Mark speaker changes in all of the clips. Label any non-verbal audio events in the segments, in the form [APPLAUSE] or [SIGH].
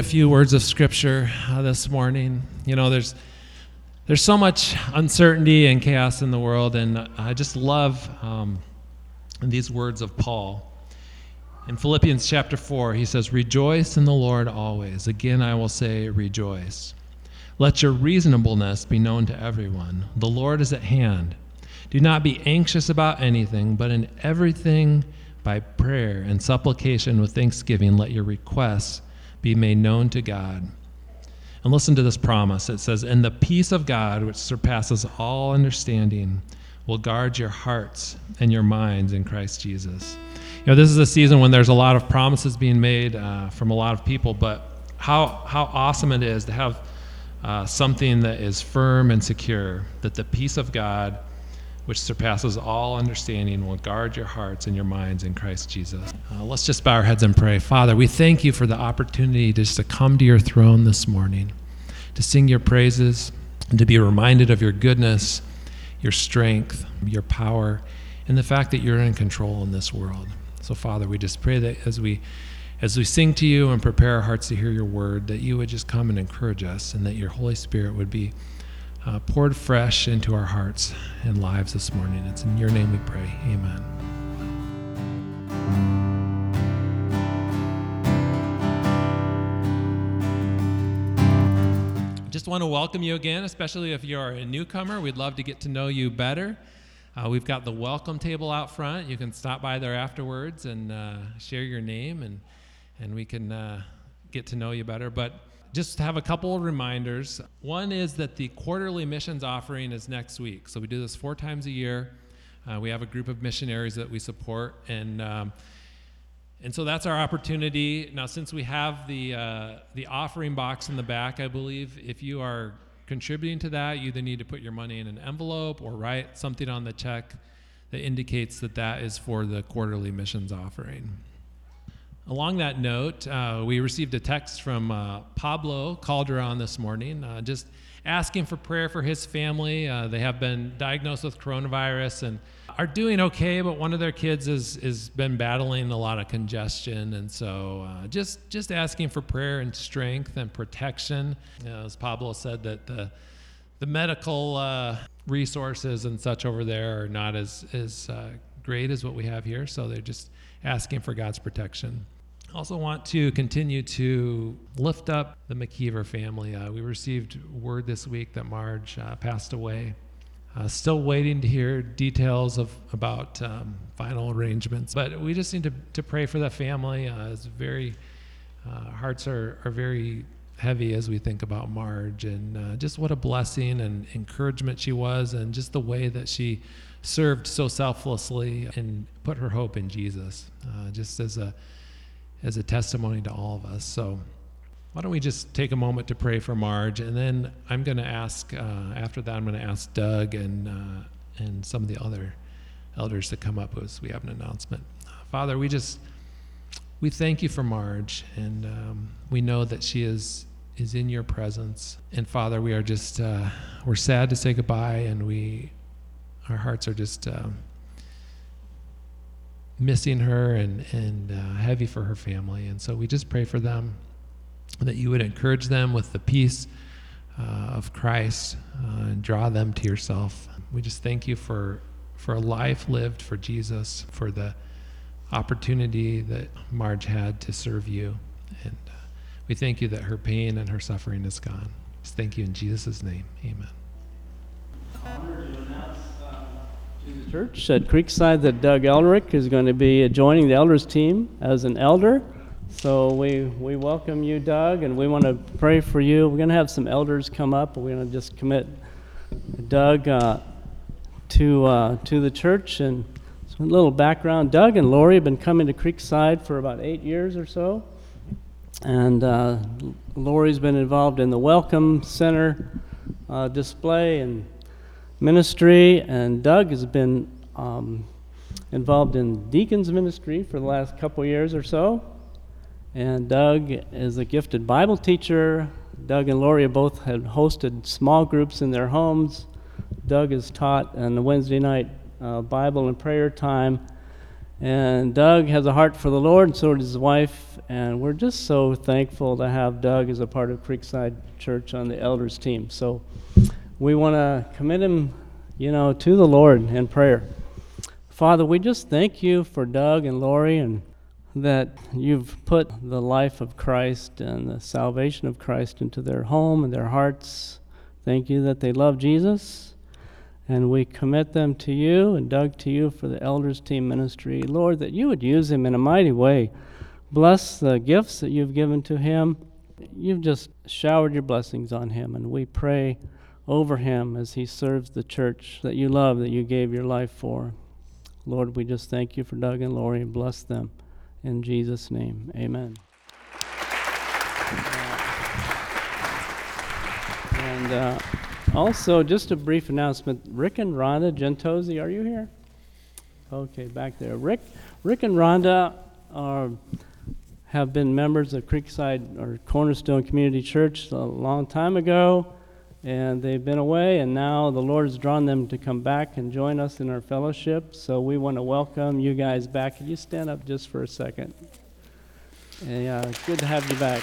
Speaker 1: a few words of scripture uh, this morning. You know, there's there's so much uncertainty and chaos in the world, and I just love um, these words of Paul. In Philippians chapter 4, he says, Rejoice in the Lord always. Again, I will say, Rejoice. Let your reasonableness be known to everyone. The Lord is at hand. Do not be anxious about anything, but in everything by prayer and supplication with thanksgiving, let your requests be made known to God. And listen to this promise. It says, And the peace of God, which surpasses all understanding, will guard your hearts and your minds in Christ Jesus. You know, this is a season when there's a lot of promises being made uh, from a lot of people, but how, how awesome it is to have uh, something that is firm and secure, that the peace of God, which surpasses all understanding, will guard your hearts and your minds in Christ Jesus. Uh, let's just bow our heads and pray. Father, we thank you for the opportunity just to come to your throne this morning, to sing your praises, and to be reminded of your goodness, your strength, your power, and the fact that you're in control in this world. So, Father, we just pray that as we as we sing to you and prepare our hearts to hear your word, that you would just come and encourage us, and that your Holy Spirit would be uh, poured fresh into our hearts and lives this morning. It's in your name we pray. Amen. Just want to welcome you again, especially if you're a newcomer. We'd love to get to know you better. Uh, we've got the welcome table out front. You can stop by there afterwards and uh, share your name, and and we can uh, get to know you better. But just have a couple of reminders. One is that the quarterly missions offering is next week. So we do this four times a year. Uh, we have a group of missionaries that we support, and um, and so that's our opportunity. Now, since we have the uh, the offering box in the back, I believe if you are contributing to that, you either need to put your money in an envelope or write something on the check that indicates that that is for the quarterly missions offering. Along that note, uh, we received a text from uh, Pablo Calderon this morning, uh, just asking for prayer for his family. Uh, they have been diagnosed with coronavirus and are doing okay, but one of their kids has is been battling a lot of congestion, and so uh, just just asking for prayer and strength and protection. You know, as Pablo said, that the the medical uh, resources and such over there are not as as great as what we have here, so they're just asking for God's protection. Also, want to continue to lift up the McKeever family. Uh, we received word this week that Marge uh, passed away. Uh, still waiting to hear details of about um, final arrangements, but we just need to, to pray for the family. Uh, it's very uh, hearts are, are very heavy as we think about Marge and uh, just what a blessing and encouragement she was, and just the way that she served so selflessly and put her hope in Jesus, just as a as a testimony to all of us. So why don't we just take a moment to pray for Marge, and then I'm going to ask. Uh, after that, I'm going to ask Doug and uh, and some of the other elders to come up as we have an announcement. Father, we just we thank you for Marge, and um, we know that she is is in your presence. And Father, we are just uh, we're sad to say goodbye, and we our hearts are just. Missing her and, and uh, heavy for her family. And so we just pray for them that you would encourage them with the peace uh, of Christ uh, and draw them to yourself. We just thank you for, for a life lived for Jesus, for the opportunity that Marge had to serve you. And uh, we thank you that her pain and her suffering is gone. Just thank you in Jesus' name. Amen.
Speaker 2: Church at Creekside that Doug Eldrick is going to be joining the elders team as an elder. So we, we welcome you, Doug, and we want to pray for you. We're going to have some elders come up. We're going to just commit Doug uh, to, uh, to the church. And little background Doug and Lori have been coming to Creekside for about eight years or so. And uh, Lori's been involved in the Welcome Center uh, display and ministry, and Doug has been um, involved in deacons ministry for the last couple years or so. And Doug is a gifted Bible teacher. Doug and Lori both had hosted small groups in their homes. Doug has taught on the Wednesday night uh, Bible and prayer time. And Doug has a heart for the Lord, and so does his wife. And we're just so thankful to have Doug as a part of Creekside Church on the elders team. So we want to commit him, you know, to the Lord in prayer. Father, we just thank you for Doug and Lori and that you've put the life of Christ and the salvation of Christ into their home and their hearts. Thank you that they love Jesus. And we commit them to you and Doug to you for the elders team ministry. Lord, that you would use him in a mighty way. Bless the gifts that you've given to him. You've just showered your blessings on him, and we pray over him as he serves the church that you love, that you gave your life for. Lord, we just thank you for Doug and Lori and bless them. In Jesus' name, amen. And uh, also, just a brief announcement Rick and Rhonda Gentosi, are you here? Okay, back there. Rick, Rick and Rhonda are, have been members of Creekside or Cornerstone Community Church a long time ago and they've been away, and now the Lord has drawn them to come back and join us in our fellowship. So we want to welcome you guys back. Can you stand up just for a second? Yeah, uh, good to have you back.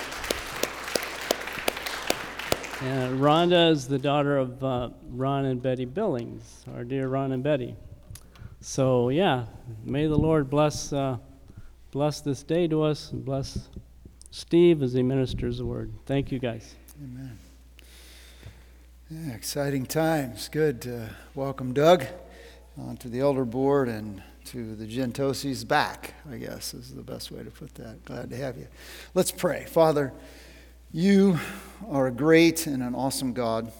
Speaker 2: And Rhonda is the daughter of uh, Ron and Betty Billings, our dear Ron and Betty. So yeah, may the Lord bless uh, bless this day to us and bless Steve as he ministers the word. Thank you, guys.
Speaker 3: Amen. Yeah, exciting times. Good to welcome Doug onto the elder board and to the Gentosis back, I guess is the best way to put that. Glad to have you. Let's pray. Father, you are a great and an awesome God.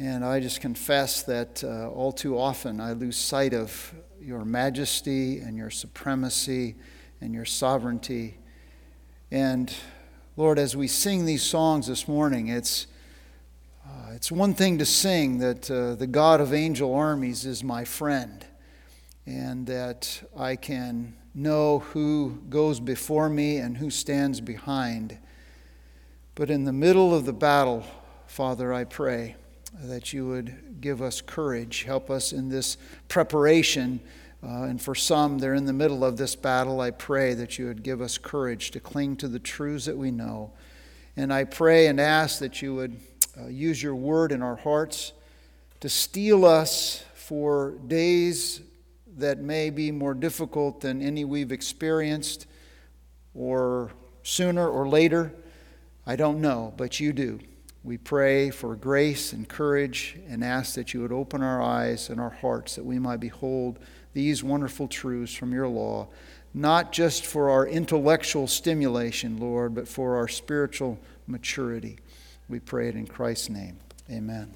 Speaker 3: And I just confess that uh, all too often I lose sight of your majesty and your supremacy and your sovereignty. And Lord, as we sing these songs this morning, it's uh, it's one thing to sing that uh, the God of angel armies is my friend and that I can know who goes before me and who stands behind. But in the middle of the battle, Father, I pray that you would give us courage, help us in this preparation. Uh, and for some, they're in the middle of this battle. I pray that you would give us courage to cling to the truths that we know. And I pray and ask that you would uh, use your word in our hearts to steel us for days that may be more difficult than any we've experienced, or sooner or later. I don't know, but you do. We pray for grace and courage and ask that you would open our eyes and our hearts that we might behold these wonderful truths from your law, not just for our intellectual stimulation, Lord, but for our spiritual maturity. We pray it in Christ's name. Amen.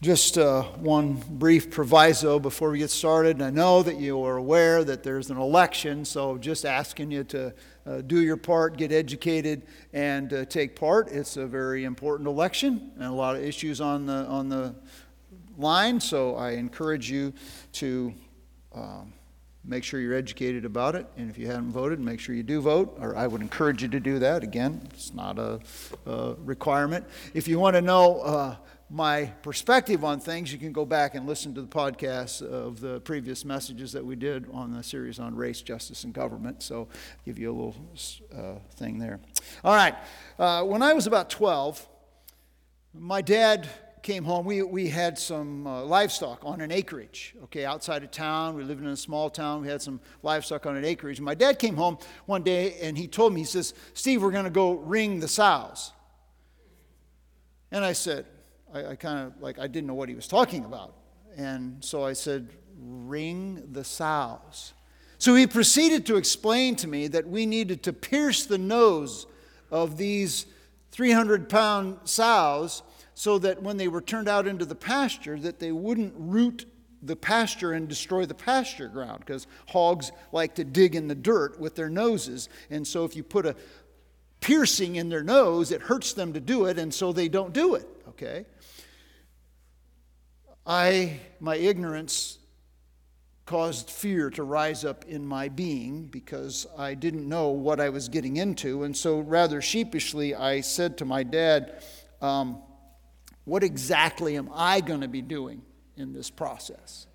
Speaker 3: Just uh, one brief proviso before we get started. I know that you are aware that there's an election, so just asking you to uh, do your part, get educated, and uh, take part. It's a very important election and a lot of issues on the, on the line, so I encourage you to. Um, make sure you're educated about it. And if you haven't voted, make sure you do vote, or I would encourage you to do that. Again, it's not a, a requirement. If you want to know uh, my perspective on things, you can go back and listen to the podcast of the previous messages that we did on the series on race, justice, and government. So, I'll give you a little uh, thing there. All right. Uh, when I was about 12, my dad came home, we, we had some uh, livestock on an acreage, okay, outside of town. We lived in a small town. We had some livestock on an acreage. My dad came home one day and he told me, he says, Steve, we're going to go ring the sows. And I said, I, I kind of like, I didn't know what he was talking about. And so I said, ring the sows. So he proceeded to explain to me that we needed to pierce the nose of these 300 pound sows so that when they were turned out into the pasture that they wouldn't root the pasture and destroy the pasture ground because hogs like to dig in the dirt with their noses. And so if you put a piercing in their nose, it hurts them to do it, and so they don't do it, okay? I, my ignorance caused fear to rise up in my being because I didn't know what I was getting into. And so, rather sheepishly, I said to my dad, um, What exactly am I going to be doing in this process?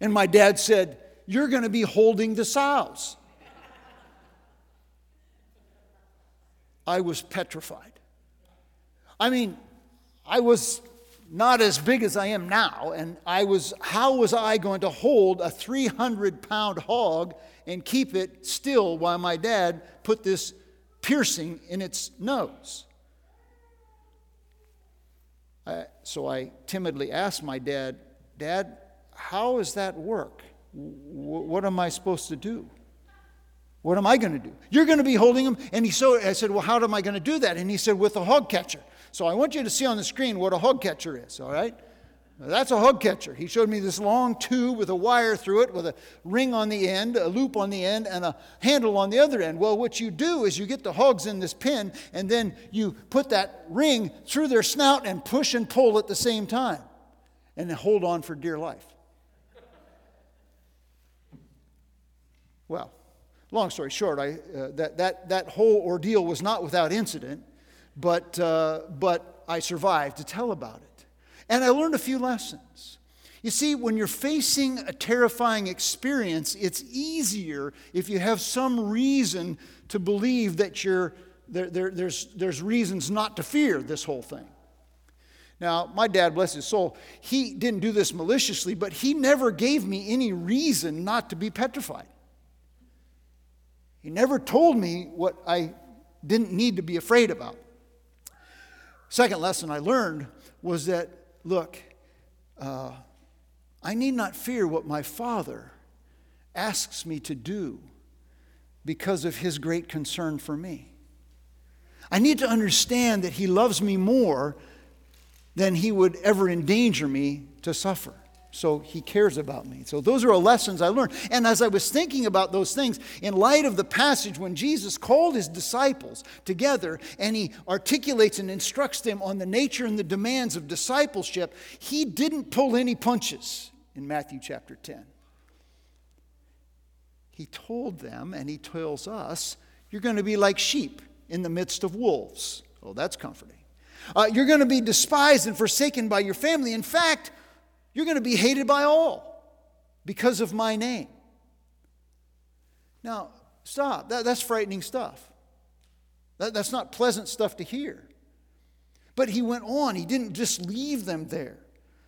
Speaker 3: And my dad said, You're going to be holding the sows. I was petrified. I mean, I was not as big as I am now. And I was, how was I going to hold a 300 pound hog and keep it still while my dad put this piercing in its nose? I, so I timidly asked my dad, Dad, how does that work? W- what am I supposed to do? What am I going to do? You're going to be holding him. And he so I said, Well, how am I going to do that? And he said, With a hog catcher. So I want you to see on the screen what a hog catcher is, all right? That's a hog catcher. He showed me this long tube with a wire through it, with a ring on the end, a loop on the end, and a handle on the other end. Well, what you do is you get the hogs in this pin, and then you put that ring through their snout and push and pull at the same time, and then hold on for dear life. Well, long story short, I, uh, that, that, that whole ordeal was not without incident but, uh, but I survived to tell about it. And I learned a few lessons. You see, when you're facing a terrifying experience, it's easier if you have some reason to believe that you're, there, there, there's, there's reasons not to fear this whole thing. Now, my dad, bless his soul, he didn't do this maliciously, but he never gave me any reason not to be petrified. He never told me what I didn't need to be afraid about. Second lesson I learned was that, look, uh, I need not fear what my Father asks me to do because of his great concern for me. I need to understand that he loves me more than he would ever endanger me to suffer. So he cares about me. So those are lessons I learned. And as I was thinking about those things, in light of the passage when Jesus called his disciples together and he articulates and instructs them on the nature and the demands of discipleship, he didn't pull any punches in Matthew chapter 10. He told them, and he tells us, you're going to be like sheep in the midst of wolves. Oh, that's comforting. Uh, you're going to be despised and forsaken by your family. In fact, you're going to be hated by all because of my name. Now, stop. That, that's frightening stuff. That, that's not pleasant stuff to hear. But he went on, he didn't just leave them there.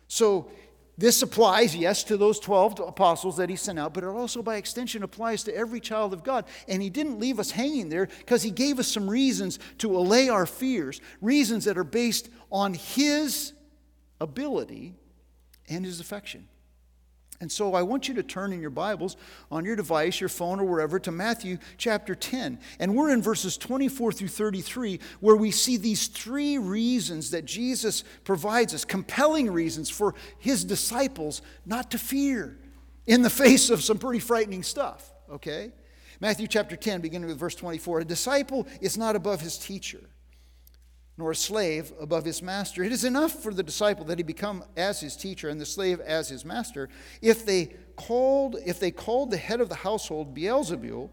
Speaker 3: So, this applies, yes, to those 12 apostles that he sent out, but it also, by extension, applies to every child of God. And he didn't leave us hanging there because he gave us some reasons to allay our fears, reasons that are based on his ability and his affection. And so I want you to turn in your Bibles on your device, your phone, or wherever to Matthew chapter 10. And we're in verses 24 through 33, where we see these three reasons that Jesus provides us compelling reasons for his disciples not to fear in the [LAUGHS] face of some pretty frightening stuff, okay? Matthew chapter 10, beginning with verse 24. A disciple is not above his teacher nor a slave above his master. It is enough for the disciple that he become as his teacher and the slave as his master. If they called, if they called the head of the household Beelzebul,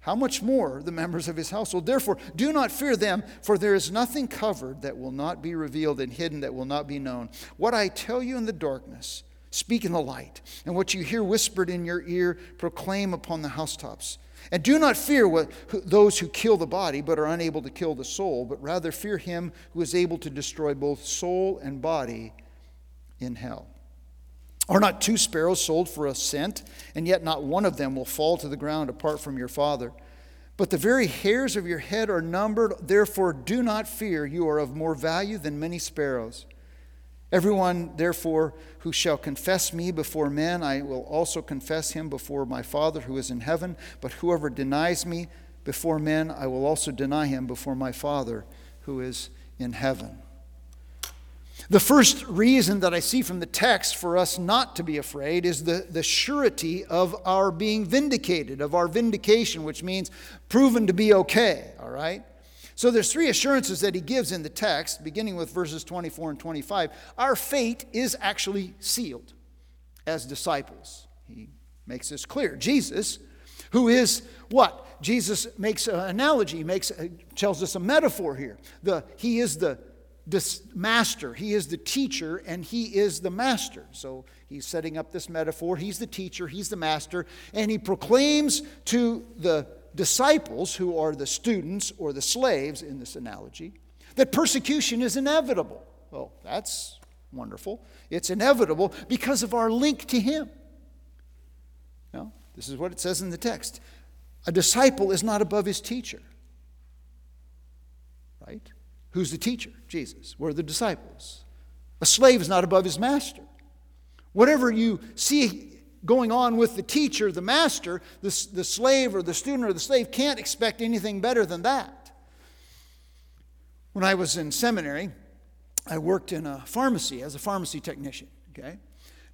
Speaker 3: how much more the members of his household? Therefore, do not fear them, for there is nothing covered that will not be revealed and hidden that will not be known. What I tell you in the darkness, speak in the light, and what you hear whispered in your ear, proclaim upon the housetops. And do not fear what, those who kill the body but are unable to kill the soul, but rather fear him who is able to destroy both soul and body in hell. Are not two sparrows sold for a cent, and yet not one of them will fall to the ground apart from your Father? But the very hairs of your head are numbered, therefore do not fear, you are of more value than many sparrows. Everyone, therefore, who shall confess me before men, I will also confess him before my Father who is in heaven. But whoever denies me before men, I will also deny him before my Father who is in heaven. The first reason that I see from the text for us not to be afraid is the, the surety of our being vindicated, of our vindication, which means proven to be okay, all right? So there's three assurances that he gives in the text, beginning with verses 24 and 25. Our fate is actually sealed as disciples. He makes this clear. Jesus, who is what? Jesus makes an analogy, makes uh, tells us a metaphor here. The, he is the this master. He is the teacher and he is the master. So he's setting up this metaphor. He's the teacher, he's the master, and he proclaims to the disciples, who are the students or the slaves in this analogy, that persecution is inevitable. Well, that's wonderful. It's inevitable because of our link to him. Now, this is what it says in the text. A disciple is not above his teacher. Right? Who's the teacher? Jesus. We're the disciples. A slave is not above his master. Whatever you see going on with the teacher, the master, the, the slave or the student or the slave can't expect anything better than that. When I was in seminary, I worked in a pharmacy as a pharmacy technician. Okay?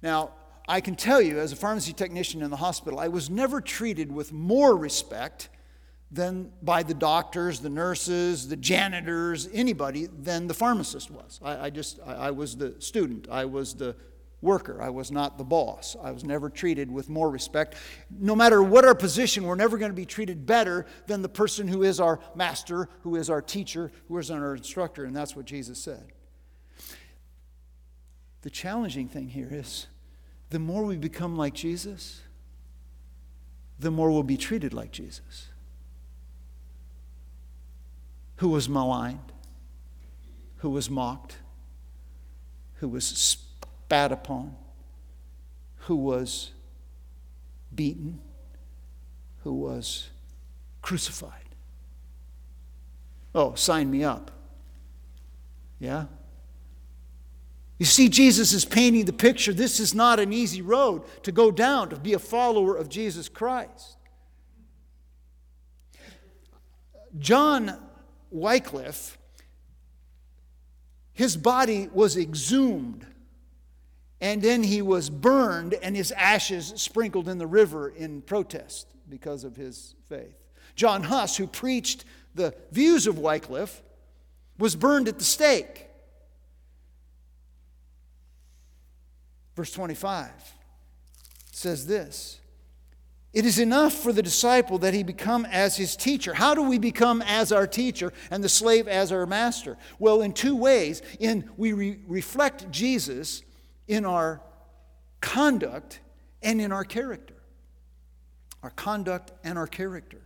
Speaker 3: Now, I can tell you, as a pharmacy technician in the hospital, I was never treated with more respect than by the doctors, the nurses, the janitors, anybody than the pharmacist was. I, I just, I, I, was the student, I was the worker, I was not the boss. I was never treated with more respect. No matter what our position, we're never going to be treated better than the person who is our master, who is our teacher, who is our instructor, and that's what Jesus said. The challenging thing here is the more we become like Jesus, the more we'll be treated like Jesus who was maligned, who was mocked, who was spat upon, who was beaten, who was crucified. Oh, sign me up. Yeah? You see, Jesus is painting the picture. This is not an easy road to go down to be a follower of Jesus Christ. John Wycliffe, his body was exhumed and then he was burned and his ashes sprinkled in the river in protest because of his faith. John Huss, who preached the views of Wycliffe, was burned at the stake. Verse 25 says this it is enough for the disciple that he become as his teacher. How do we become as our teacher and the slave as our master? Well, in two ways. In we re- reflect Jesus in our conduct and in our character. Our conduct and our character.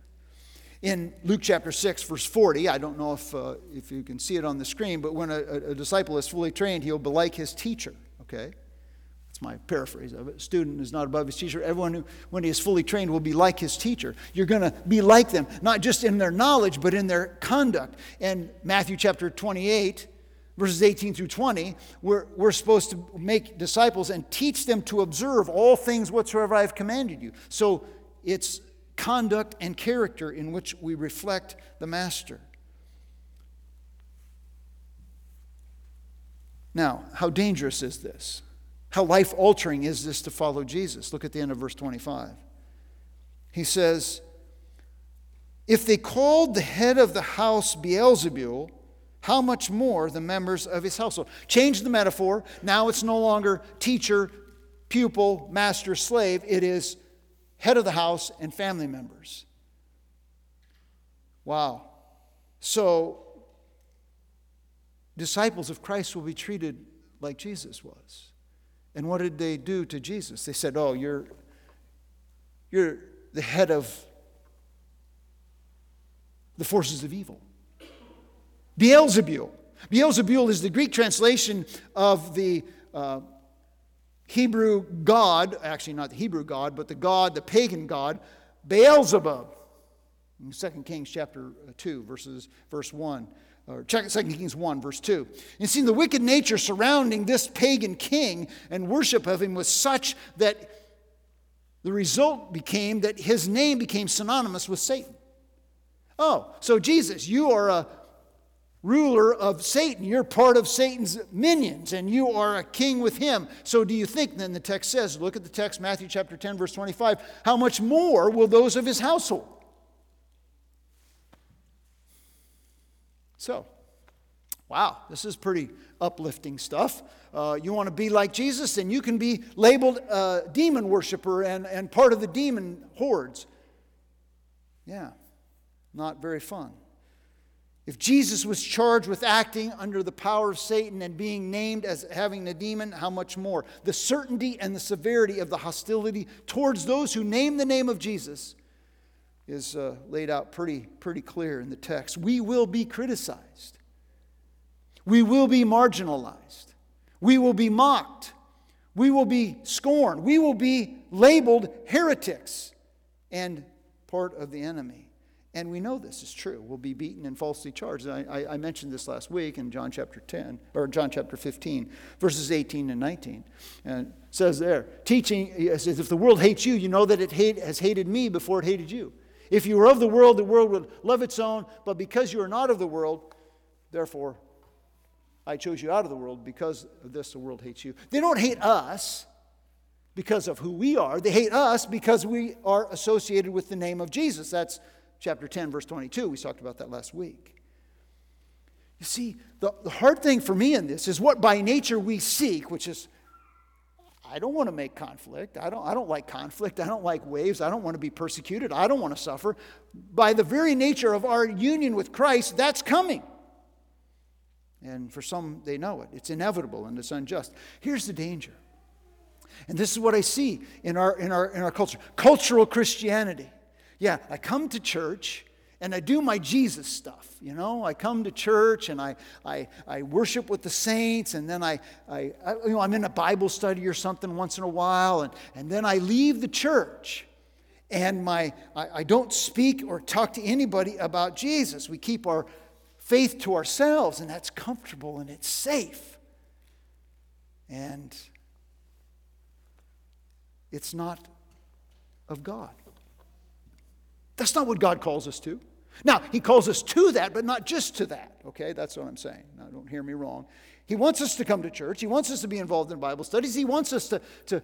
Speaker 3: In Luke chapter 6, verse 40, I don't know if, uh, if you can see it on the screen, but when a, a disciple is fully trained, he'll be like his teacher, okay? That's my paraphrase of it. Student is not above his teacher. Everyone who, when he is fully trained, will be like his teacher. You're going to be like them, not just in their knowledge, but in their conduct. And Matthew chapter 28, verses 18 through 20, we're, we're supposed to make disciples and teach them to observe all things whatsoever I have commanded you. So it's conduct and character in which we reflect the Master. Now, how dangerous is this? How life altering is this to follow Jesus? Look at the end of verse 25. He says, If they called the head of the house Beelzebul, how much more the members of his household? Change the metaphor. Now it's no longer teacher, pupil, master, slave. It is head of the house and family members. Wow. So, disciples of Christ will be treated like Jesus was. And what did they do to Jesus? They said, Oh, you're, you're the head of the forces of evil. Beelzebul. Beelzebul is the Greek translation of the uh, Hebrew god, actually not the Hebrew god, but the god, the pagan god, Beelzebub. In 2 Kings chapter 2, verses, verse 1 or 2 Kings 1, verse 2. And see, the wicked nature surrounding this pagan king and worship of him was such that the result became that his name became synonymous with Satan. Oh, so Jesus, you are a ruler of Satan. You're part of Satan's minions, and you are a king with him. So, do you think, then the text says, look at the text, Matthew chapter 10, verse 25, how much more will those of his household? So, wow, this is pretty uplifting stuff. Uh, you want to be like Jesus, then you can be labeled a demon worshiper and, and part of the demon hordes. Yeah, not very fun. If Jesus was charged with acting under the power of Satan and being named as having a demon, how much more? The certainty and the severity of the hostility towards those who name the name of Jesus is uh, laid out pretty, pretty clear in the text. We will be criticized, we will be marginalized, we will be mocked, we will be scorned, we will be labeled heretics and part of the enemy. And we know this is true. We'll be beaten and falsely charged. I, I, I, mentioned this last week in John chapter 10, or John chapter 15, verses 18 and 19. And says there, teaching, it says, if the world hates you, you know that it hate, has hated me before it hated you. If you were of the world, the world would love its own, but because you are not of the world, therefore I chose you out of the world. Because of this, the world hates you. They don't hate us because of who we are, they hate us because we are associated with the name of Jesus. That's chapter 10, verse 22. We talked about that last week. You see, the, the hard thing for me in this is what by nature we seek, which is I don't want to make conflict. I don't, I don't like conflict. I don't like waves. I don't want to be persecuted. I don't want to suffer. By the very nature of our union with Christ, that's coming. And for some, they know it. It's inevitable and it's unjust. Here's the danger. And this is what I see in our, in our, in our culture cultural Christianity. Yeah, I come to church and I do my Jesus stuff. You know, I come to church and I, I, I worship with the saints, and then I, I, I, you know, I'm in a Bible study or something once in a while, and, and then I leave the church. And my, I, I don't speak or talk to anybody about Jesus. We keep our faith to ourselves, and that's comfortable and it's safe. And it's not of God. That's not what God calls us to. Now, He calls us to that, but not just to that, okay? That's what I'm saying. Now, don't hear me wrong. He wants us to come to church. He wants us to be involved in Bible studies. He wants us to, to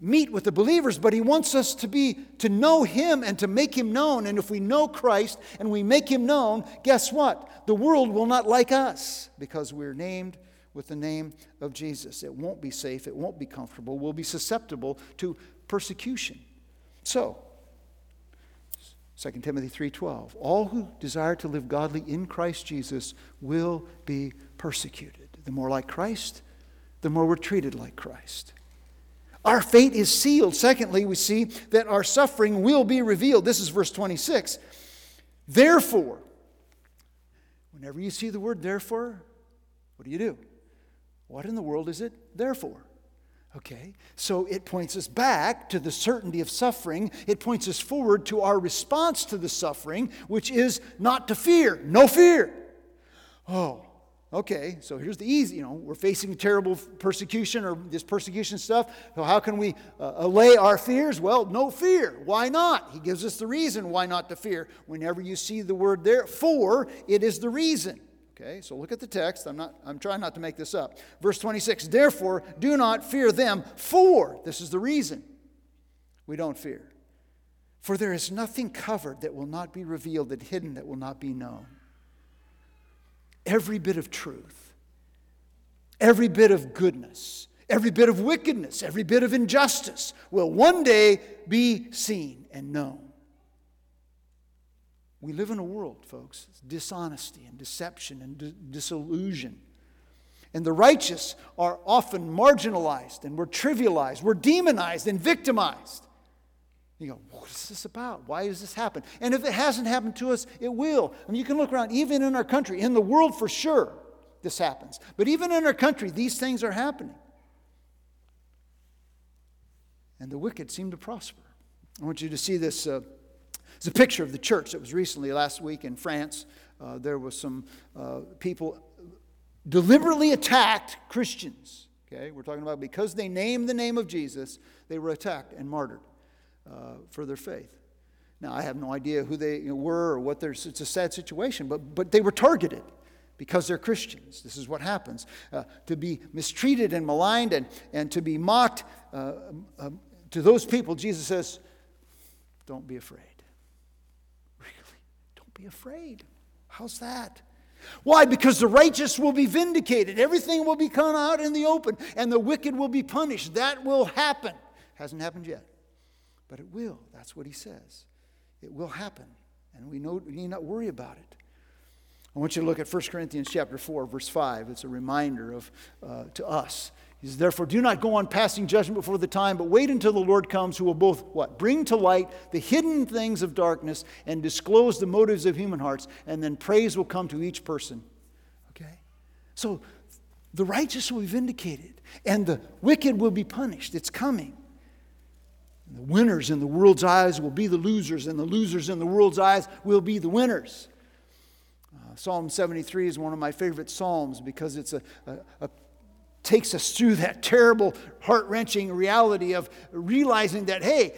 Speaker 3: meet with the believers, but He wants us to be, to know Him and to make Him known. And if we know Christ and we make Him known, guess what? The world will not like us because we're named with the name of Jesus. It won't be safe. It won't be comfortable. We'll be susceptible to persecution. So, 2 Timothy 3:12 All who desire to live godly in Christ Jesus will be persecuted. The more like Christ, the more we're treated like Christ. Our fate is sealed. Secondly, we see that our suffering will be revealed. This is verse 26. Therefore, whenever you see the word therefore, what do you do? What in the world is it therefore? Okay, so it points us back to the certainty of suffering. It points us forward to our response to the suffering, which is not to fear. No fear. Oh, okay, so here's the easy, you know, we're facing terrible persecution or this persecution stuff. So, how can we uh, allay our fears? Well, no fear. Why not? He gives us the reason why not to fear. Whenever you see the word there, for, it is the reason. Okay, so look at the text. I'm, not, I'm trying not to make this up. Verse 26 Therefore, do not fear them, for, this is the reason we don't fear. For there is nothing covered that will not be revealed, and hidden that will not be known. Every bit of truth, every bit of goodness, every bit of wickedness, every bit of injustice will one day be seen and known. We live in a world, folks, dishonesty and deception and disillusion. And the righteous are often marginalized and we're trivialized, we're demonized and victimized. You go, what is this about? Why does this happen? And if it hasn't happened to us, it will. I mean, you can look around, even in our country, in the world for sure, this happens. But even in our country, these things are happening. And the wicked seem to prosper. I want you to see this. Uh, it's a picture of the church that was recently, last week in France. Uh, there was some uh, people deliberately attacked Christians. Okay, we're talking about because they named the name of Jesus, they were attacked and martyred uh, for their faith. Now, I have no idea who they were or what their, it's a sad situation, but, but they were targeted. because they're Christians. This is what happens. Uh, to be mistreated and maligned and, and to be mocked uh, uh, to those people, Jesus says, Don't be afraid. Be afraid. How's that? Why? Because the righteous will be vindicated. Everything will be come out in the open, and the wicked will be punished. That will happen. Hasn't happened yet, but it will. That's what he says. It will happen, and we, know, we need not worry about it. I want you to look at 1 Corinthians chapter 4, verse 5. It's a reminder of, uh, to us. He says, Therefore, do not go on passing judgment before the time, but wait until the Lord comes, who will both what? Bring to light the hidden things of darkness and disclose the motives of human hearts, and then praise will come to each person. Okay? So the righteous will be vindicated, and the wicked will be punished. It's coming. The winners in the world's eyes will be the losers, and the losers in the world's eyes will be the winners. Uh, Psalm 73 is one of my favorite psalms because it's a, a, a takes us through that terrible, heart wrenching reality of realizing that, hey,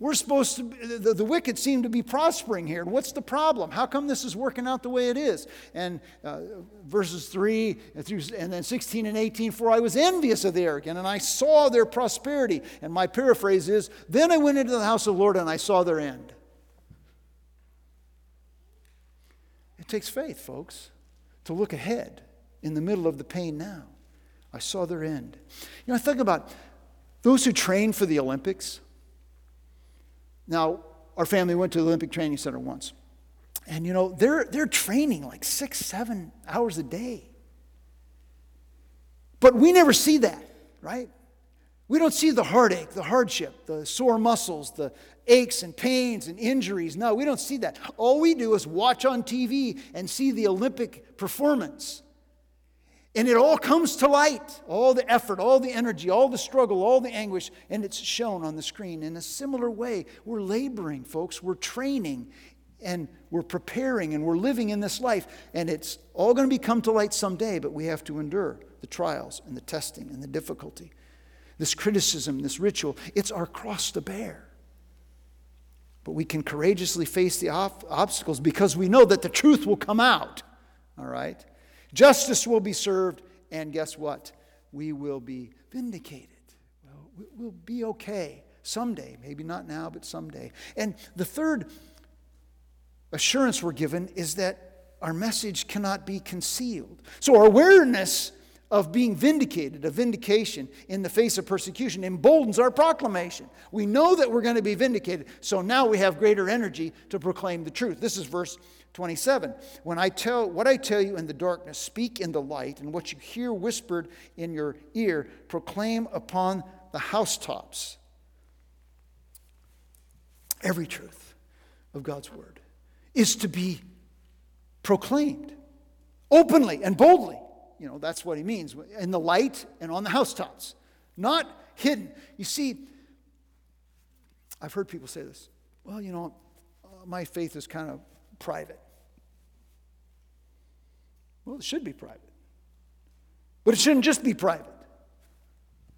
Speaker 3: we're supposed to, the, the, wicked seem to be prospering here. What's the problem? How come this is working out the way it is? And uh, verses 3 through, and then 16 and 18, for I was envious of the arrogant, and I saw their prosperity. And my paraphrase is, then I went into the house of the Lord and I saw their end. It takes faith, folks, to look ahead in the middle of the pain now. I saw their end. You know, I think about those who train for the Olympics. Now, our family went to the Olympic Training Center once. And you know, they're, they're training like six, seven hours a day. But we never see that, right? We don't see the heartache, the hardship, the sore muscles, the aches and pains and injuries. No, we don't see that. All we do is watch on TV and see the Olympic performance. And it all comes to light all the effort, all the energy, all the struggle, all the anguish, and it's shown on the screen. In a similar way, we're laboring, folks. We're training and we're preparing and we're living in this life. And it's all going to be come to light someday, but we have to endure the trials and the testing and the difficulty. This criticism, this ritual, it's our cross to bear. But we can courageously face the obstacles because we know that the truth will come out. All right? Justice will be served, and guess what? We will be vindicated. Well, be okay someday. Maybe not now, but someday. And the third assurance we're given is that our message cannot be concealed. So, our awareness of being vindicated, a vindication in the face of persecution, emboldens our proclamation. We know that we're going to be vindicated, so now we have greater energy to proclaim the truth. This is verse 27. When I tell what I tell you in the darkness, speak in the light, and what you hear whispered in your ear, proclaim upon the housetops. Every truth of God's word is to be proclaimed openly and boldly. You know, that's what he means in the light and on the housetops, not hidden. You see, I've heard people say this. Well, you know, my faith is kind of private. Well, it should be private. But it shouldn't just be private.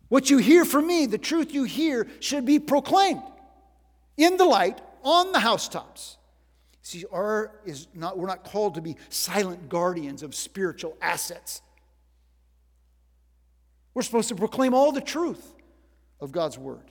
Speaker 3: What you hear from me, the truth you hear, should be proclaimed in the light on the housetops. See, our is not, we're not called to be silent guardians of spiritual assets. We're supposed to proclaim all the truth of God's word.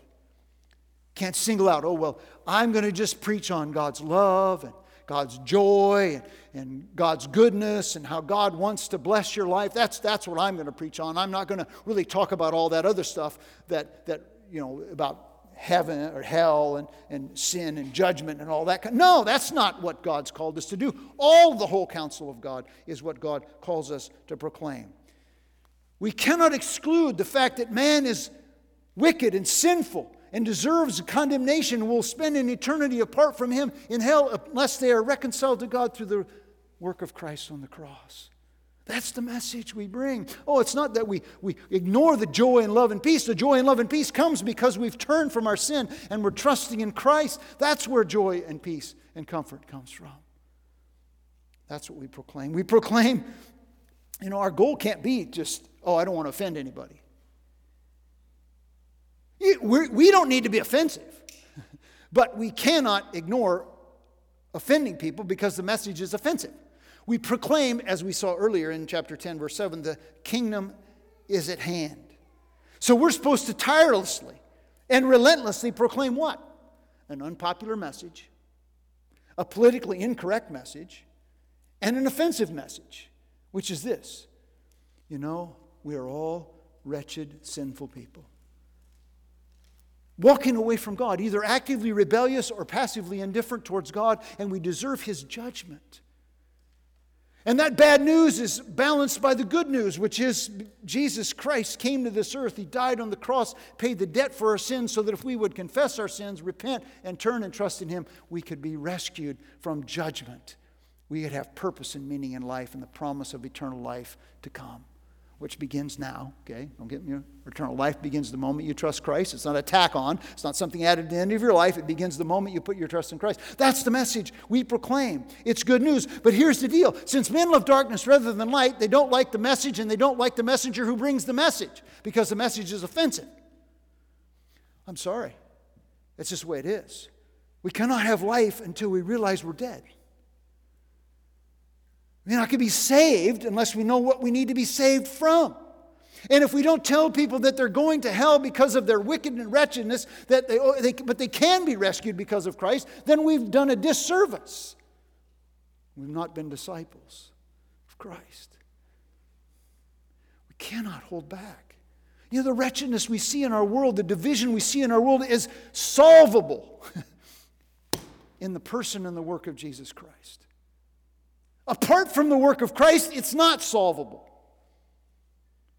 Speaker 3: Can't single out, oh, well, I'm going to just preach on God's love and God's joy and God's goodness and how God wants to bless your life. That's, that's what I'm going to preach on. I'm not going to really talk about all that other stuff that, that you know, about heaven or hell and, and sin and judgment and all that. No, that's not what God's called us to do. All the whole counsel of God is what God calls us to proclaim. We cannot exclude the fact that man is wicked and sinful and deserves condemnation will spend an eternity apart from Him in hell unless they are reconciled to God through the work of Christ on the cross. That's the message we bring. Oh, it's not that we, we ignore the joy and love and peace. The joy and love and peace comes because we've turned from our sin and we're trusting in Christ. That's where joy and peace and comfort comes from. That's what we proclaim. We proclaim, you know, our goal can't be just, oh, I don't want to offend anybody. We don't need to be offensive, but we cannot ignore offending people because the message is offensive. We proclaim, as we saw earlier in chapter 10, verse 7, the kingdom is at hand. So we're supposed to tirelessly and relentlessly proclaim what? An unpopular message, a politically incorrect message, and an offensive message, which is this you know, we are all wretched, sinful people. Walking away from God, either actively rebellious or passively indifferent towards God, and we deserve His judgment. And that bad news is balanced by the good news, which is Jesus Christ came to this earth. He died on the cross, paid the debt for our sins, so that if we would confess our sins, repent, and turn and trust in Him, we could be rescued from judgment. We could have purpose and meaning in life and the promise of eternal life to come which begins now, okay? Don't get me eternal life begins the moment you trust Christ. It's not a tack on, it's not something added at the end of your life. It begins the moment you put your trust in Christ. That's the message we proclaim. It's good news. But here's the deal since men love darkness rather than light, they don't like the message and they don't like the messenger who brings the message because the message is offensive. I'm sorry. That's just the way it is. We cannot have life until we realize we're dead. We're not going to be saved unless we know what we need to be saved from. And if we don't tell people that they're going to hell because of their wicked and wretchedness, that they, oh, they, but they can be rescued because of Christ, then we've done a disservice. We've not been disciples of Christ. We cannot hold back. You know, the wretchedness we see in our world, the division we see in our world is solvable [LAUGHS] in the person and the work of Jesus Christ. Apart from the work of Christ, it's not solvable.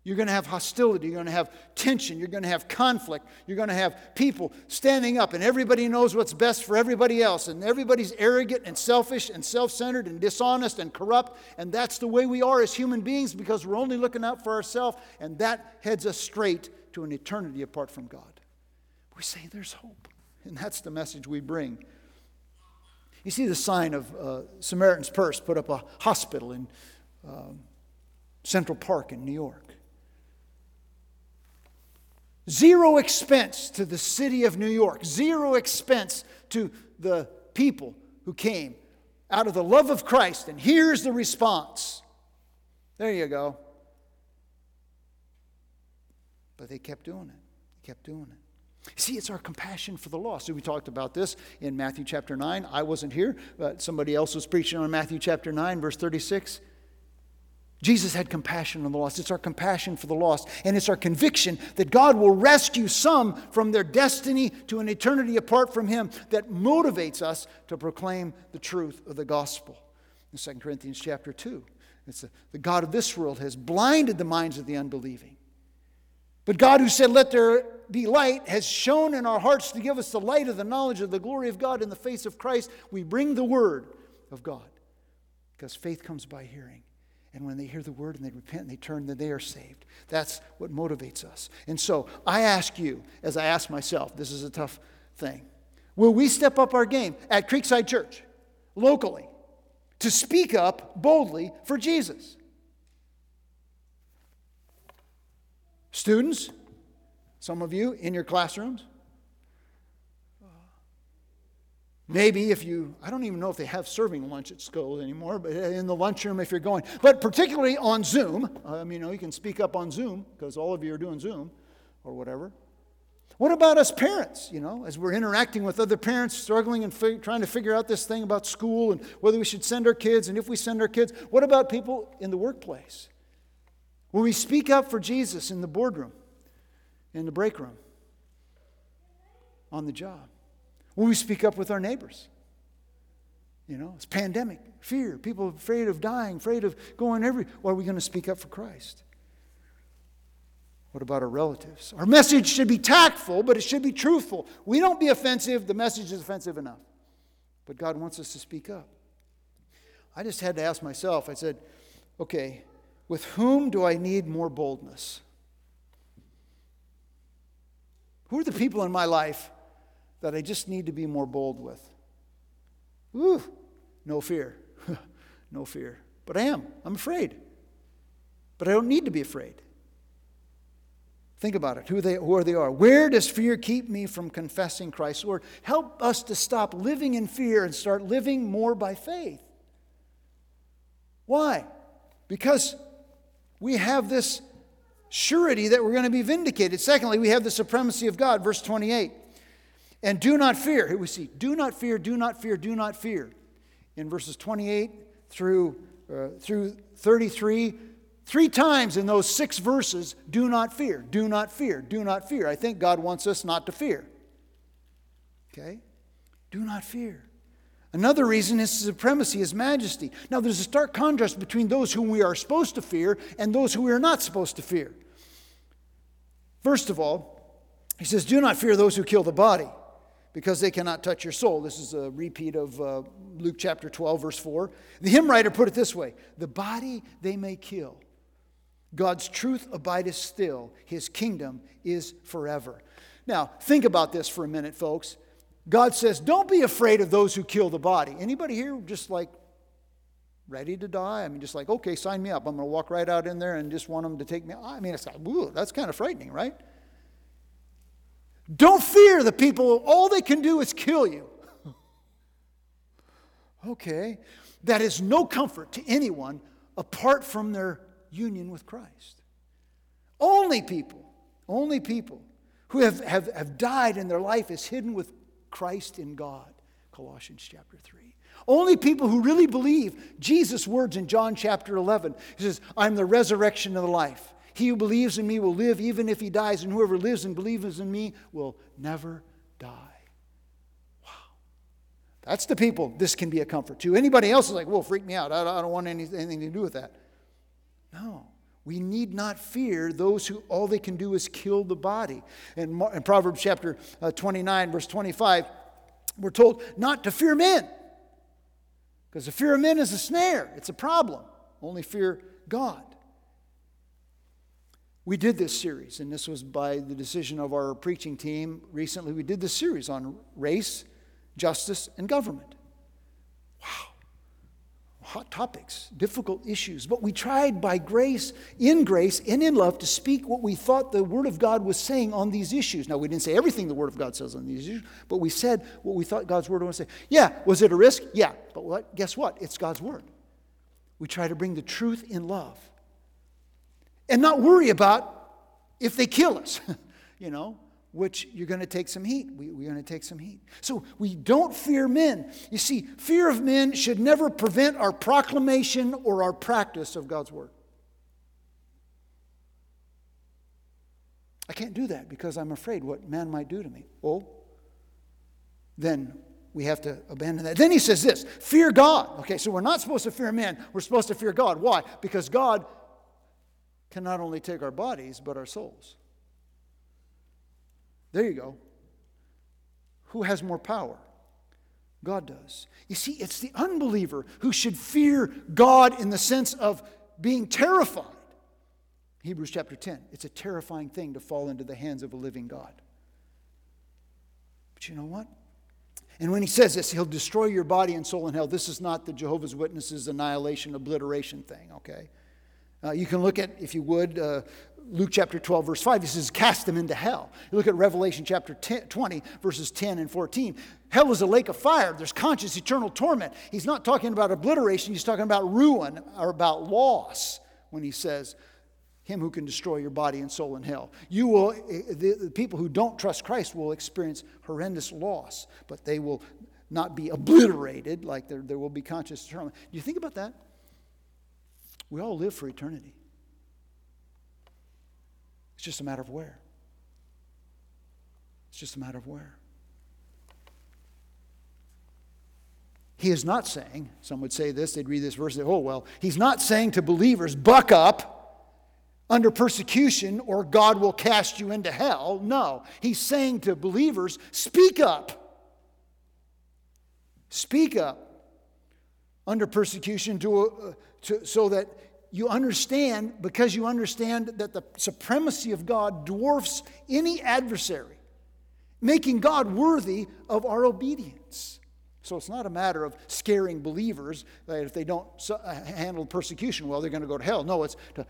Speaker 3: You're going to have hostility. You're going to have tension. You're going to have conflict. You're going to have people standing up, and everybody knows what's best for everybody else. And everybody's arrogant and selfish and self centered and dishonest and corrupt. And that's the way we are as human beings because we're only looking out for ourselves. And that heads us straight to an eternity apart from God. We say there's hope. And that's the message we bring you see the sign of uh, Samaritan's Purse put up a hospital in um, Central Park in New York. Zero expense to the city of New York, zero expense to the people who came out of the love of Christ. And here's the response. There you go. But they kept doing it. They kept doing it. See, it's our compassion for the lost. We talked about this in Matthew chapter 9. I wasn't here, but somebody else was preaching on Matthew chapter 9, verse 36. Jesus had compassion on the lost. It's our compassion for the lost. And it's our conviction that God will rescue some from their destiny to an eternity apart from Him that motivates us to proclaim the truth of the gospel. In 2 Corinthians chapter 2, it's the, the God of this world has blinded the minds of the unbelieving. But God, who said, Let there be light has shown in our hearts to give us the light of the knowledge of the glory of God in the face of Christ. We bring the word of God because faith comes by hearing. And when they hear the word and they repent and they turn, then they are saved. That's what motivates us. And so I ask you, as I ask myself, this is a tough thing. Will we step up our game at Creekside Church, locally, to speak up boldly for Jesus? Students, some of you in your classrooms. Maybe if you, I don't even know if they have serving lunch at school anymore, but in the lunchroom if you're going. But particularly on Zoom, um, you know, you can speak up on Zoom because all of you are doing Zoom or whatever. What about us parents, you know, as we're interacting with other parents, struggling and fig- trying to figure out this thing about school and whether we should send our kids and if we send our kids? What about people in the workplace? Will we speak up for Jesus in the boardroom? in the break room, on the job? when we speak up with our neighbors? You know, it's pandemic, fear, people afraid of dying, afraid of going every. Or are we going to speak up for Christ? What about our relatives? Our message should be tactful, but it should be truthful. We don't be offensive, the message is offensive enough. But God wants us to speak up. I just had to ask myself, I said, okay, with whom do I need more boldness? Who are the people in my life that I just need to be more bold with? Ooh, no fear. [LAUGHS] no fear. But I am. I'm afraid. But I don't need to be afraid. Think about it, who they, who they are. Where does fear keep me from confessing Christ? Lord, help us to stop living in fear and start living more by faith. Why? Because we have this surety that we're going to be vindicated. Secondly, we have the supremacy of God, verse 28. And do not fear. Here we see, do not fear, do not fear, do not fear. In verses 28 through, uh, through 33, three times in those six verses, do not fear, do not fear, do not fear. I think God wants us not to fear. Okay? Do not fear. Another reason is supremacy, his majesty. Now, there's a stark contrast between those whom we are supposed to fear and those who we are not supposed to fear. First of all, he says, Do not fear those who kill the body, because they cannot touch your soul. This is a repeat of uh, Luke chapter 12, verse 4. The hymn writer put it this way The body they may kill. God's truth abideth still, his kingdom is forever. Now, think about this for a minute, folks. God says, Don't be afraid of those who kill the body. Anybody here just like ready to die? I mean, just like, okay, sign me up. I'm going to walk right out in there and just want them to take me. I mean, it's like, ooh, that's kind of frightening, right? Don't fear the people. All they can do is kill you. [LAUGHS] okay. That is no comfort to anyone apart from their union with Christ. Only people, only people who have, have, have died and their life is hidden with Christ in God. Colossians chapter 3. Only people who really believe Jesus' words in John chapter 11. He says, I'm the resurrection of the life. He who believes in me will live even if he dies, and whoever lives and believes in me will never die. Wow. That's the people this can be a comfort to. Anybody else is like, well, freak me out. I don't want anything to do with that. No. We need not fear those who all they can do is kill the body. In, in Proverbs chapter uh, 29, verse 25, we're told not to fear men. Because the fear of men is a snare, it's a problem. Only fear God. We did this series, and this was by the decision of our preaching team recently. We did this series on race, justice, and government. Wow hot topics, difficult issues, but we tried by grace, in grace, and in love to speak what we thought the Word of God was saying on these issues. Now, we didn't say everything the Word of God says on these issues, but we said what we thought God's Word was saying. Yeah, was it a risk? Yeah, but what? guess what? It's God's Word. We try to bring the truth in love and not worry about if they kill us, [LAUGHS] you know which you're going to take some heat. We, are going to take some heat. So we don't fear men. You see, fear of men should never prevent our proclamation or our practice of God's word. I can't do that because I'm afraid what man might do to me. Well, then we have to abandon that. Then he says this fear God. Okay, so we're not supposed to fear men, we're supposed to fear God. Why? Because God can not only take our bodies, but our souls. There you go. Who has more power? God does. You see, it's the unbeliever who should fear God in the sense of being terrified. Hebrews chapter 10. It's a terrifying thing to fall into the hands of a living God. But you know what? And when he says this, he'll destroy your body and soul in hell. This is not the Jehovah's Witnesses annihilation, obliteration thing, okay? Uh, you can look at, if you would, uh, Luke chapter 12, verse 5, he says, cast them into hell. You look at Revelation chapter 10, 20, verses 10 and 14. Hell is a lake of fire. There's conscious eternal torment. He's not talking about obliteration, he's talking about ruin or about loss when he says, him who can destroy your body and soul in hell. You will, eh, the, the people who don't trust Christ will experience horrendous loss, but they will not be obliterated like there, there will be conscious torment. Do you think about that? We all live for eternity. It's just a matter of where. It's just a matter of where. He is not saying, some would say this, they'd read this verse, say, oh, well, he's not saying to believers, buck up under persecution or God will cast you into hell. No, he's saying to believers, speak up. Speak up under persecution to, uh, to, so that you understand, because you understand that the supremacy of God dwarfs any adversary, making God worthy of our obedience. So it's not a matter of scaring believers that if they don't uh, handle persecution well, they're going to go to hell. No, it's to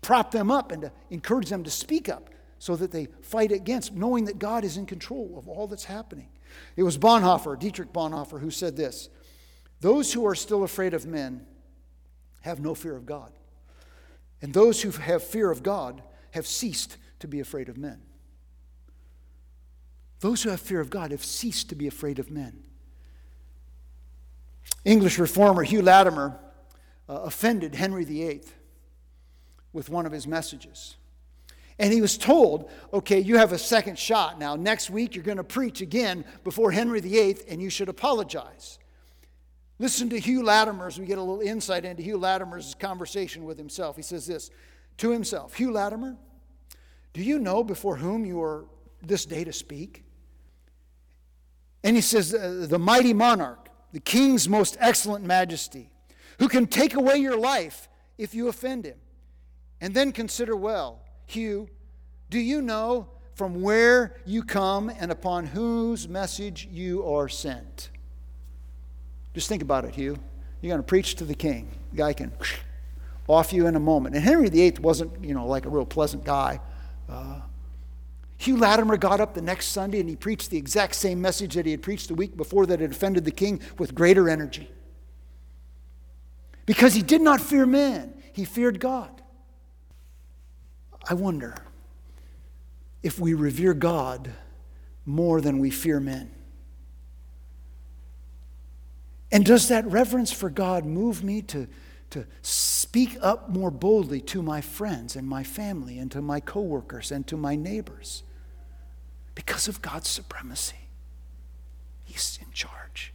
Speaker 3: prop them up and to encourage them to speak up so that they fight against, knowing that God is in control of all that's happening. It was Bonhoeffer, Dietrich Bonhoeffer, who said this Those who are still afraid of men have no fear of God. And those who have fear of God have ceased to be afraid of men. Those who have fear of God have ceased to be afraid of men. English reformer Hugh Latimer uh, offended Henry VIII with one of his messages. And he was told, okay, you have a second shot now. Next week, you're going to preach again before Henry VIII, and you should apologize. Listen to Hugh Latimer as we get a little insight into Hugh Latimer's conversation with himself. He says this to himself Hugh Latimer, do you know before whom you are this day to speak? And he says, uh, The mighty monarch, the king's most excellent majesty, who can take away your life if you offend him. And then consider well, Hugh, do you know from where you come and upon whose message you are sent? Just think about it, Hugh. You're going to preach to the king. The guy can off you in a moment. And Henry VIII wasn't, you know, like a real pleasant guy. Uh, Hugh Latimer got up the next Sunday and he preached the exact same message that he had preached the week before that had offended the king with greater energy. Because he did not fear men, he feared God. I wonder if we revere God more than we fear men. And does that reverence for God move me to, to speak up more boldly to my friends and my family and to my coworkers and to my neighbors? Because of God's supremacy. He's in charge.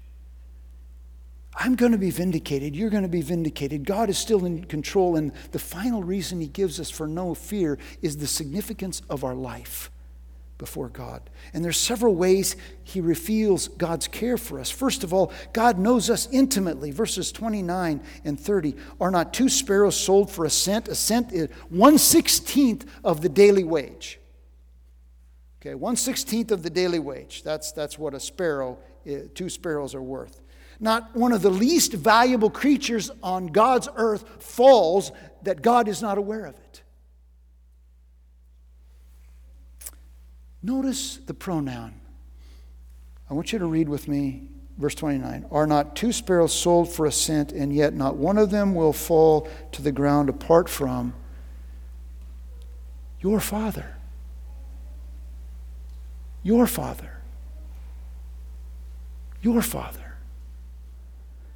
Speaker 3: I'm going to be vindicated. You're going to be vindicated. God is still in control. And the final reason He gives us for no fear is the significance of our life before God. And there's several ways he reveals God's care for us. First of all, God knows us intimately. Verses 29 and 30 are not two sparrows sold for a cent. A cent is one sixteenth of the daily wage. Okay, one sixteenth of the daily wage. That's, that's what a sparrow, two sparrows are worth. Not one of the least valuable creatures on God's earth falls that God is not aware of it. Notice the pronoun. I want you to read with me verse 29. Are not two sparrows sold for a cent, and yet not one of them will fall to the ground apart from your Father? Your Father. Your Father.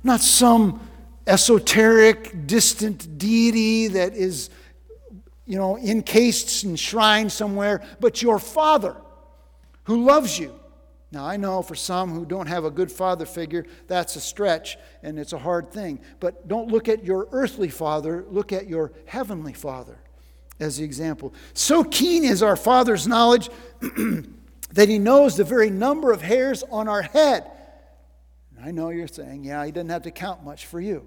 Speaker 3: Not some esoteric, distant deity that is you know, encased and enshrined somewhere, but your Father who loves you. Now, I know for some who don't have a good father figure, that's a stretch and it's a hard thing. But don't look at your earthly father, look at your heavenly father as the example. So keen is our Father's knowledge [CLEARS THROAT] that He knows the very number of hairs on our head. I know you're saying, yeah, He doesn't have to count much for you.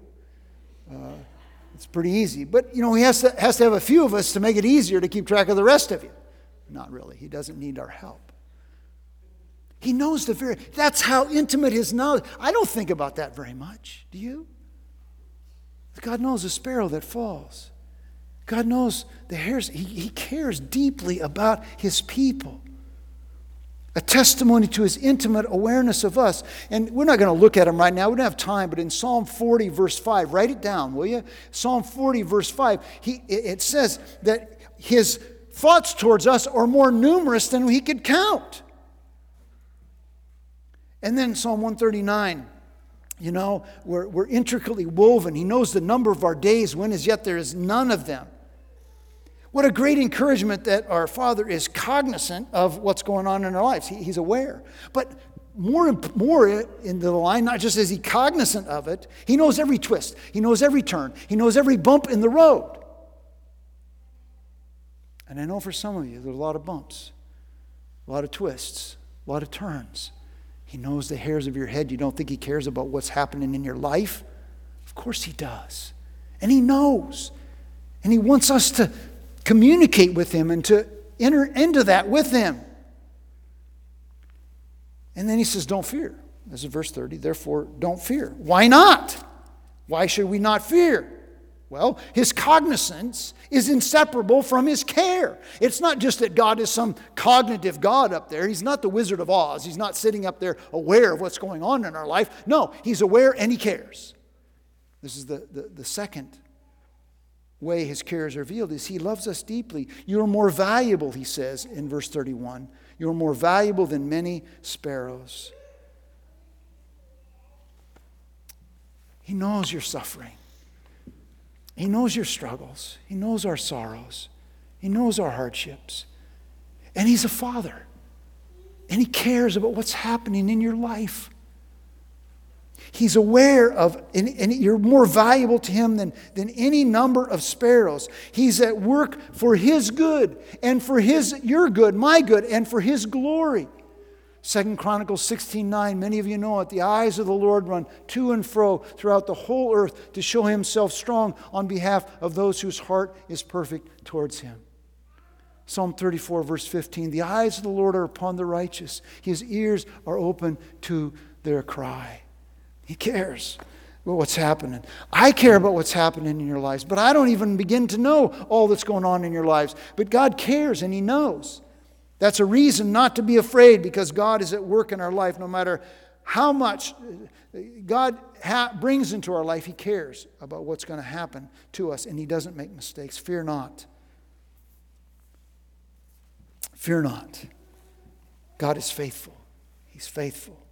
Speaker 3: Uh, it's pretty easy. But, you know, he has to, has to have a few of us to make it easier to keep track of the rest of you. Not really. He doesn't need our help. He knows the very, that's how intimate his knowledge. I don't think about that very much. Do you? God knows the sparrow that falls. God knows the hairs. He, he cares deeply about his people a testimony to his intimate awareness of us. And we're not going to look at him right now. We don't have time, but in Psalm 40, verse 5, write it down, will you? Psalm 40, verse 5, he, it says that his thoughts towards us are more numerous than he could count. And then Psalm 139, you know, we're, we're intricately woven. He knows the number of our days, when as yet there is none of them. What a great encouragement that our Father is cognizant of what's going on in our lives. He, he's aware. But more, and more in the line, not just is he cognizant of it, he knows every twist, he knows every turn, he knows every bump in the road. And I know for some of you, there's a lot of bumps, a lot of twists, a lot of turns. He knows the hairs of your head. You don't think he cares about what's happening in your life? Of course he does. And he knows. And he wants us to communicate with Him and to enter into that with Him. And then He says, Don't fear. This is verse 30. Therefore, don't fear. Why not? Why should we not fear? Well, his cognizance is inseparable from his care. It's not just that God is some cognitive God up there. He's not the Wizard of Oz. He's not sitting up there aware of what's going on in our life. No, he's aware and he cares. This is the, the, the second way his care is revealed is he loves us deeply. You're more valuable, he says in verse 31. You're more valuable than many sparrows. He knows your suffering. He knows your struggles. He knows our sorrows. He knows our hardships. And He's a Father. And He cares about what's happening in your life. He's aware of, and, and, you're more valuable to him than, than any number of sparrows. He's at work for his good and for his, your good, my good, and for his glory. Second Chronicles 16 9, many of you know it. The eyes of the Lord run to and fro throughout the whole earth to show himself strong on behalf of those whose heart is perfect towards him. Psalm 34, verse 15 The eyes of the Lord are upon the righteous, his ears are open to their cry. He cares about what's happening. I care about what's happening in your lives, but I don't even begin to know all that's going on in your lives. But God cares and He knows. That's a reason not to be afraid because God is at work in our life no matter how much God ha- brings into our life, He cares about what's going to happen to us and He doesn't make mistakes. Fear not. Fear not. God is faithful. He's faithful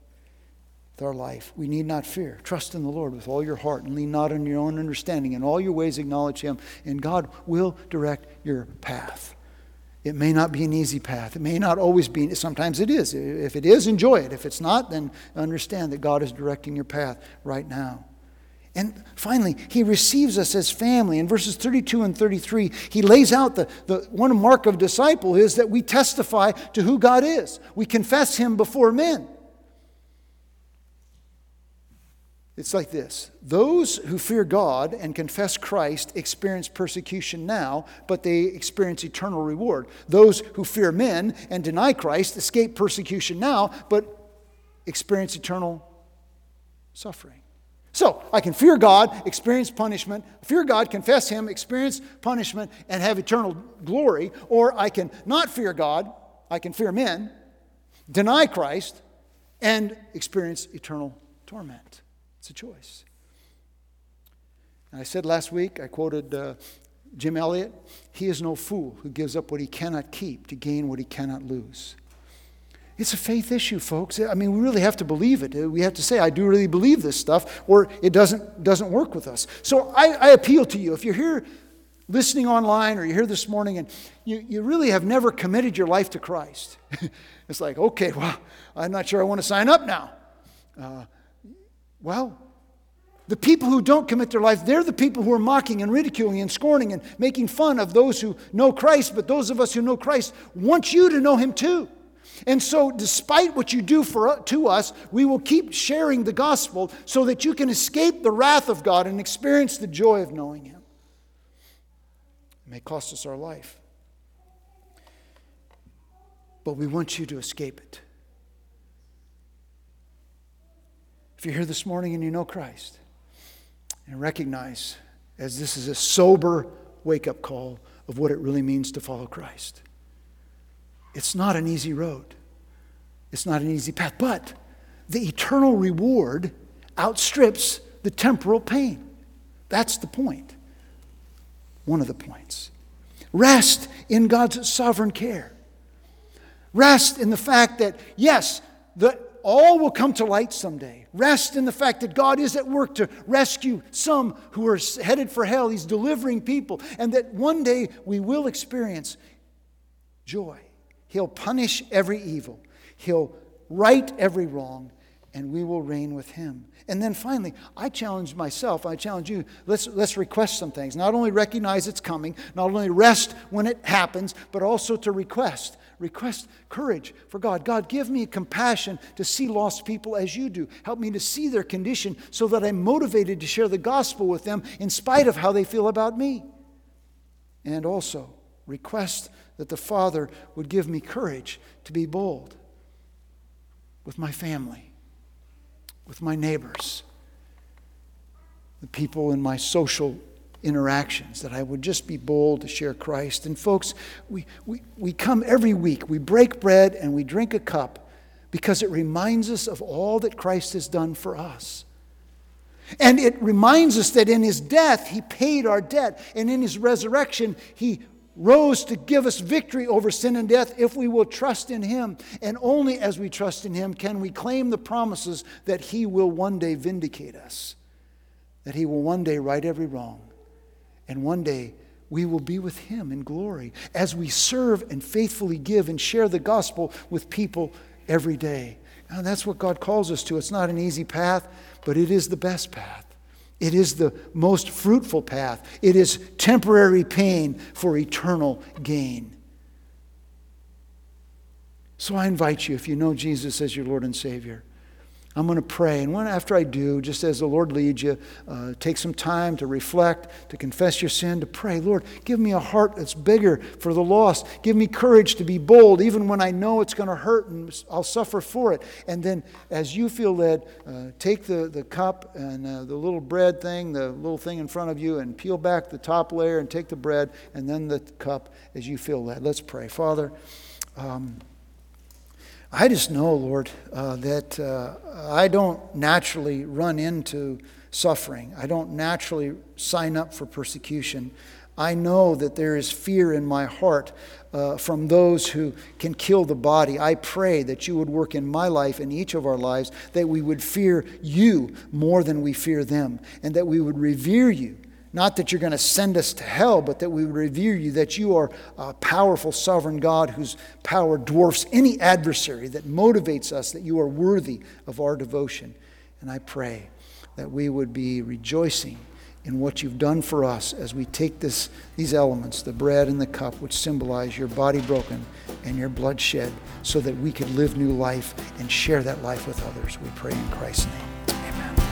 Speaker 3: with our life. We need not fear. Trust in the Lord with all your heart and lean not on your own understanding. In all your ways, acknowledge Him, and God will direct your path. It may not be an easy path. It may not always be. Sometimes it is. If it is, enjoy it. If it's not, then understand that God is directing your path right now. And finally, he receives us as family. In verses 32 and 33, he lays out the, the one mark of disciple is that we testify to who God is. We confess him before men. It's like this Those who fear God and confess Christ experience persecution now, but they experience eternal reward. Those who fear men and deny Christ escape persecution now, but experience eternal suffering. So, I can fear God, experience punishment, fear God, confess Him, experience punishment, and have eternal glory, or I can not fear God, I can fear men, deny Christ, and experience eternal torment. It's a choice. And I said last week, I quoted uh, Jim Elliot He is no fool who gives up what he cannot keep to gain what he cannot lose. It's a faith issue, folks. I mean, we really have to believe it. We have to say, I do really believe this stuff, or it doesn't, doesn't work with us. So I, I appeal to you. If you're here listening online or you're here this morning and you, you really have never committed your life to Christ, [LAUGHS] it's like, okay, well, I'm not sure I want to sign up now. Uh, well, the people who don't commit their life, they're the people who are mocking and ridiculing and scorning and making fun of those who know Christ. But those of us who know Christ want you to know Him too. And so, despite what you do for, to us, we will keep sharing the gospel so that you can escape the wrath of God and experience the joy of knowing Him. It may cost us our life, but we want you to escape it. If you're here this morning and you know Christ, and recognize as this is a sober wake up call of what it really means to follow Christ. It's not an easy road, it's not an easy path, but the eternal reward outstrips the temporal pain. That's the point. One of the points. Rest in God's sovereign care. Rest in the fact that, yes, the all will come to light someday. Rest in the fact that God is at work to rescue some who are headed for hell. He's delivering people. And that one day we will experience joy. He'll punish every evil, He'll right every wrong, and we will reign with Him. And then finally, I challenge myself, I challenge you, let's, let's request some things. Not only recognize it's coming, not only rest when it happens, but also to request. Request courage for God. God, give me compassion to see lost people as you do. Help me to see their condition so that I'm motivated to share the gospel with them in spite of how they feel about me. And also, request that the Father would give me courage to be bold with my family, with my neighbors, the people in my social interactions, that I would just be bold to share Christ. And folks, we, we, we come every week, we break bread and we drink a cup because it reminds us of all that Christ has done for us. And it reminds us that in his death, he paid our debt. And in his resurrection, he rose to give us victory over sin and death if we will trust in him. And only as we trust in him can we claim the promises that he will one day vindicate us, that he will one day right every wrong. And one day we will be with him in glory as we serve and faithfully give and share the gospel with people every day. That's what God calls us to. It's not an easy path, but it is the best path. It is the most fruitful path. It is temporary pain for eternal gain. So I invite you, if you know Jesus as your Lord and Savior, I'm going to pray. And when, after I do, just as the Lord leads you, uh, take some time to reflect, to confess your sin, to pray. Lord, give me a heart that's bigger for the lost. Give me courage to be bold, even when I know it's going to hurt and I'll suffer for it. And then, as you feel led, uh, take the, the cup and uh, the little bread thing, the little thing in front of you, and peel back the top layer and take the bread and then the cup as you feel led. Let's pray. Father, um, I just know, Lord, uh, that uh, I don't naturally run into suffering. I don't naturally sign up for persecution. I know that there is fear in my heart uh, from those who can kill the body. I pray that you would work in my life and each of our lives, that we would fear you more than we fear them, and that we would revere you not that you're going to send us to hell, but that we would revere you, that you are a powerful sovereign God whose power dwarfs any adversary, that motivates us, that you are worthy of our devotion. And I pray that we would be rejoicing in what you've done for us as we take this, these elements, the bread and the cup, which symbolize your body broken and your blood shed, so that we could live new life and share that life with others. We pray in Christ's name.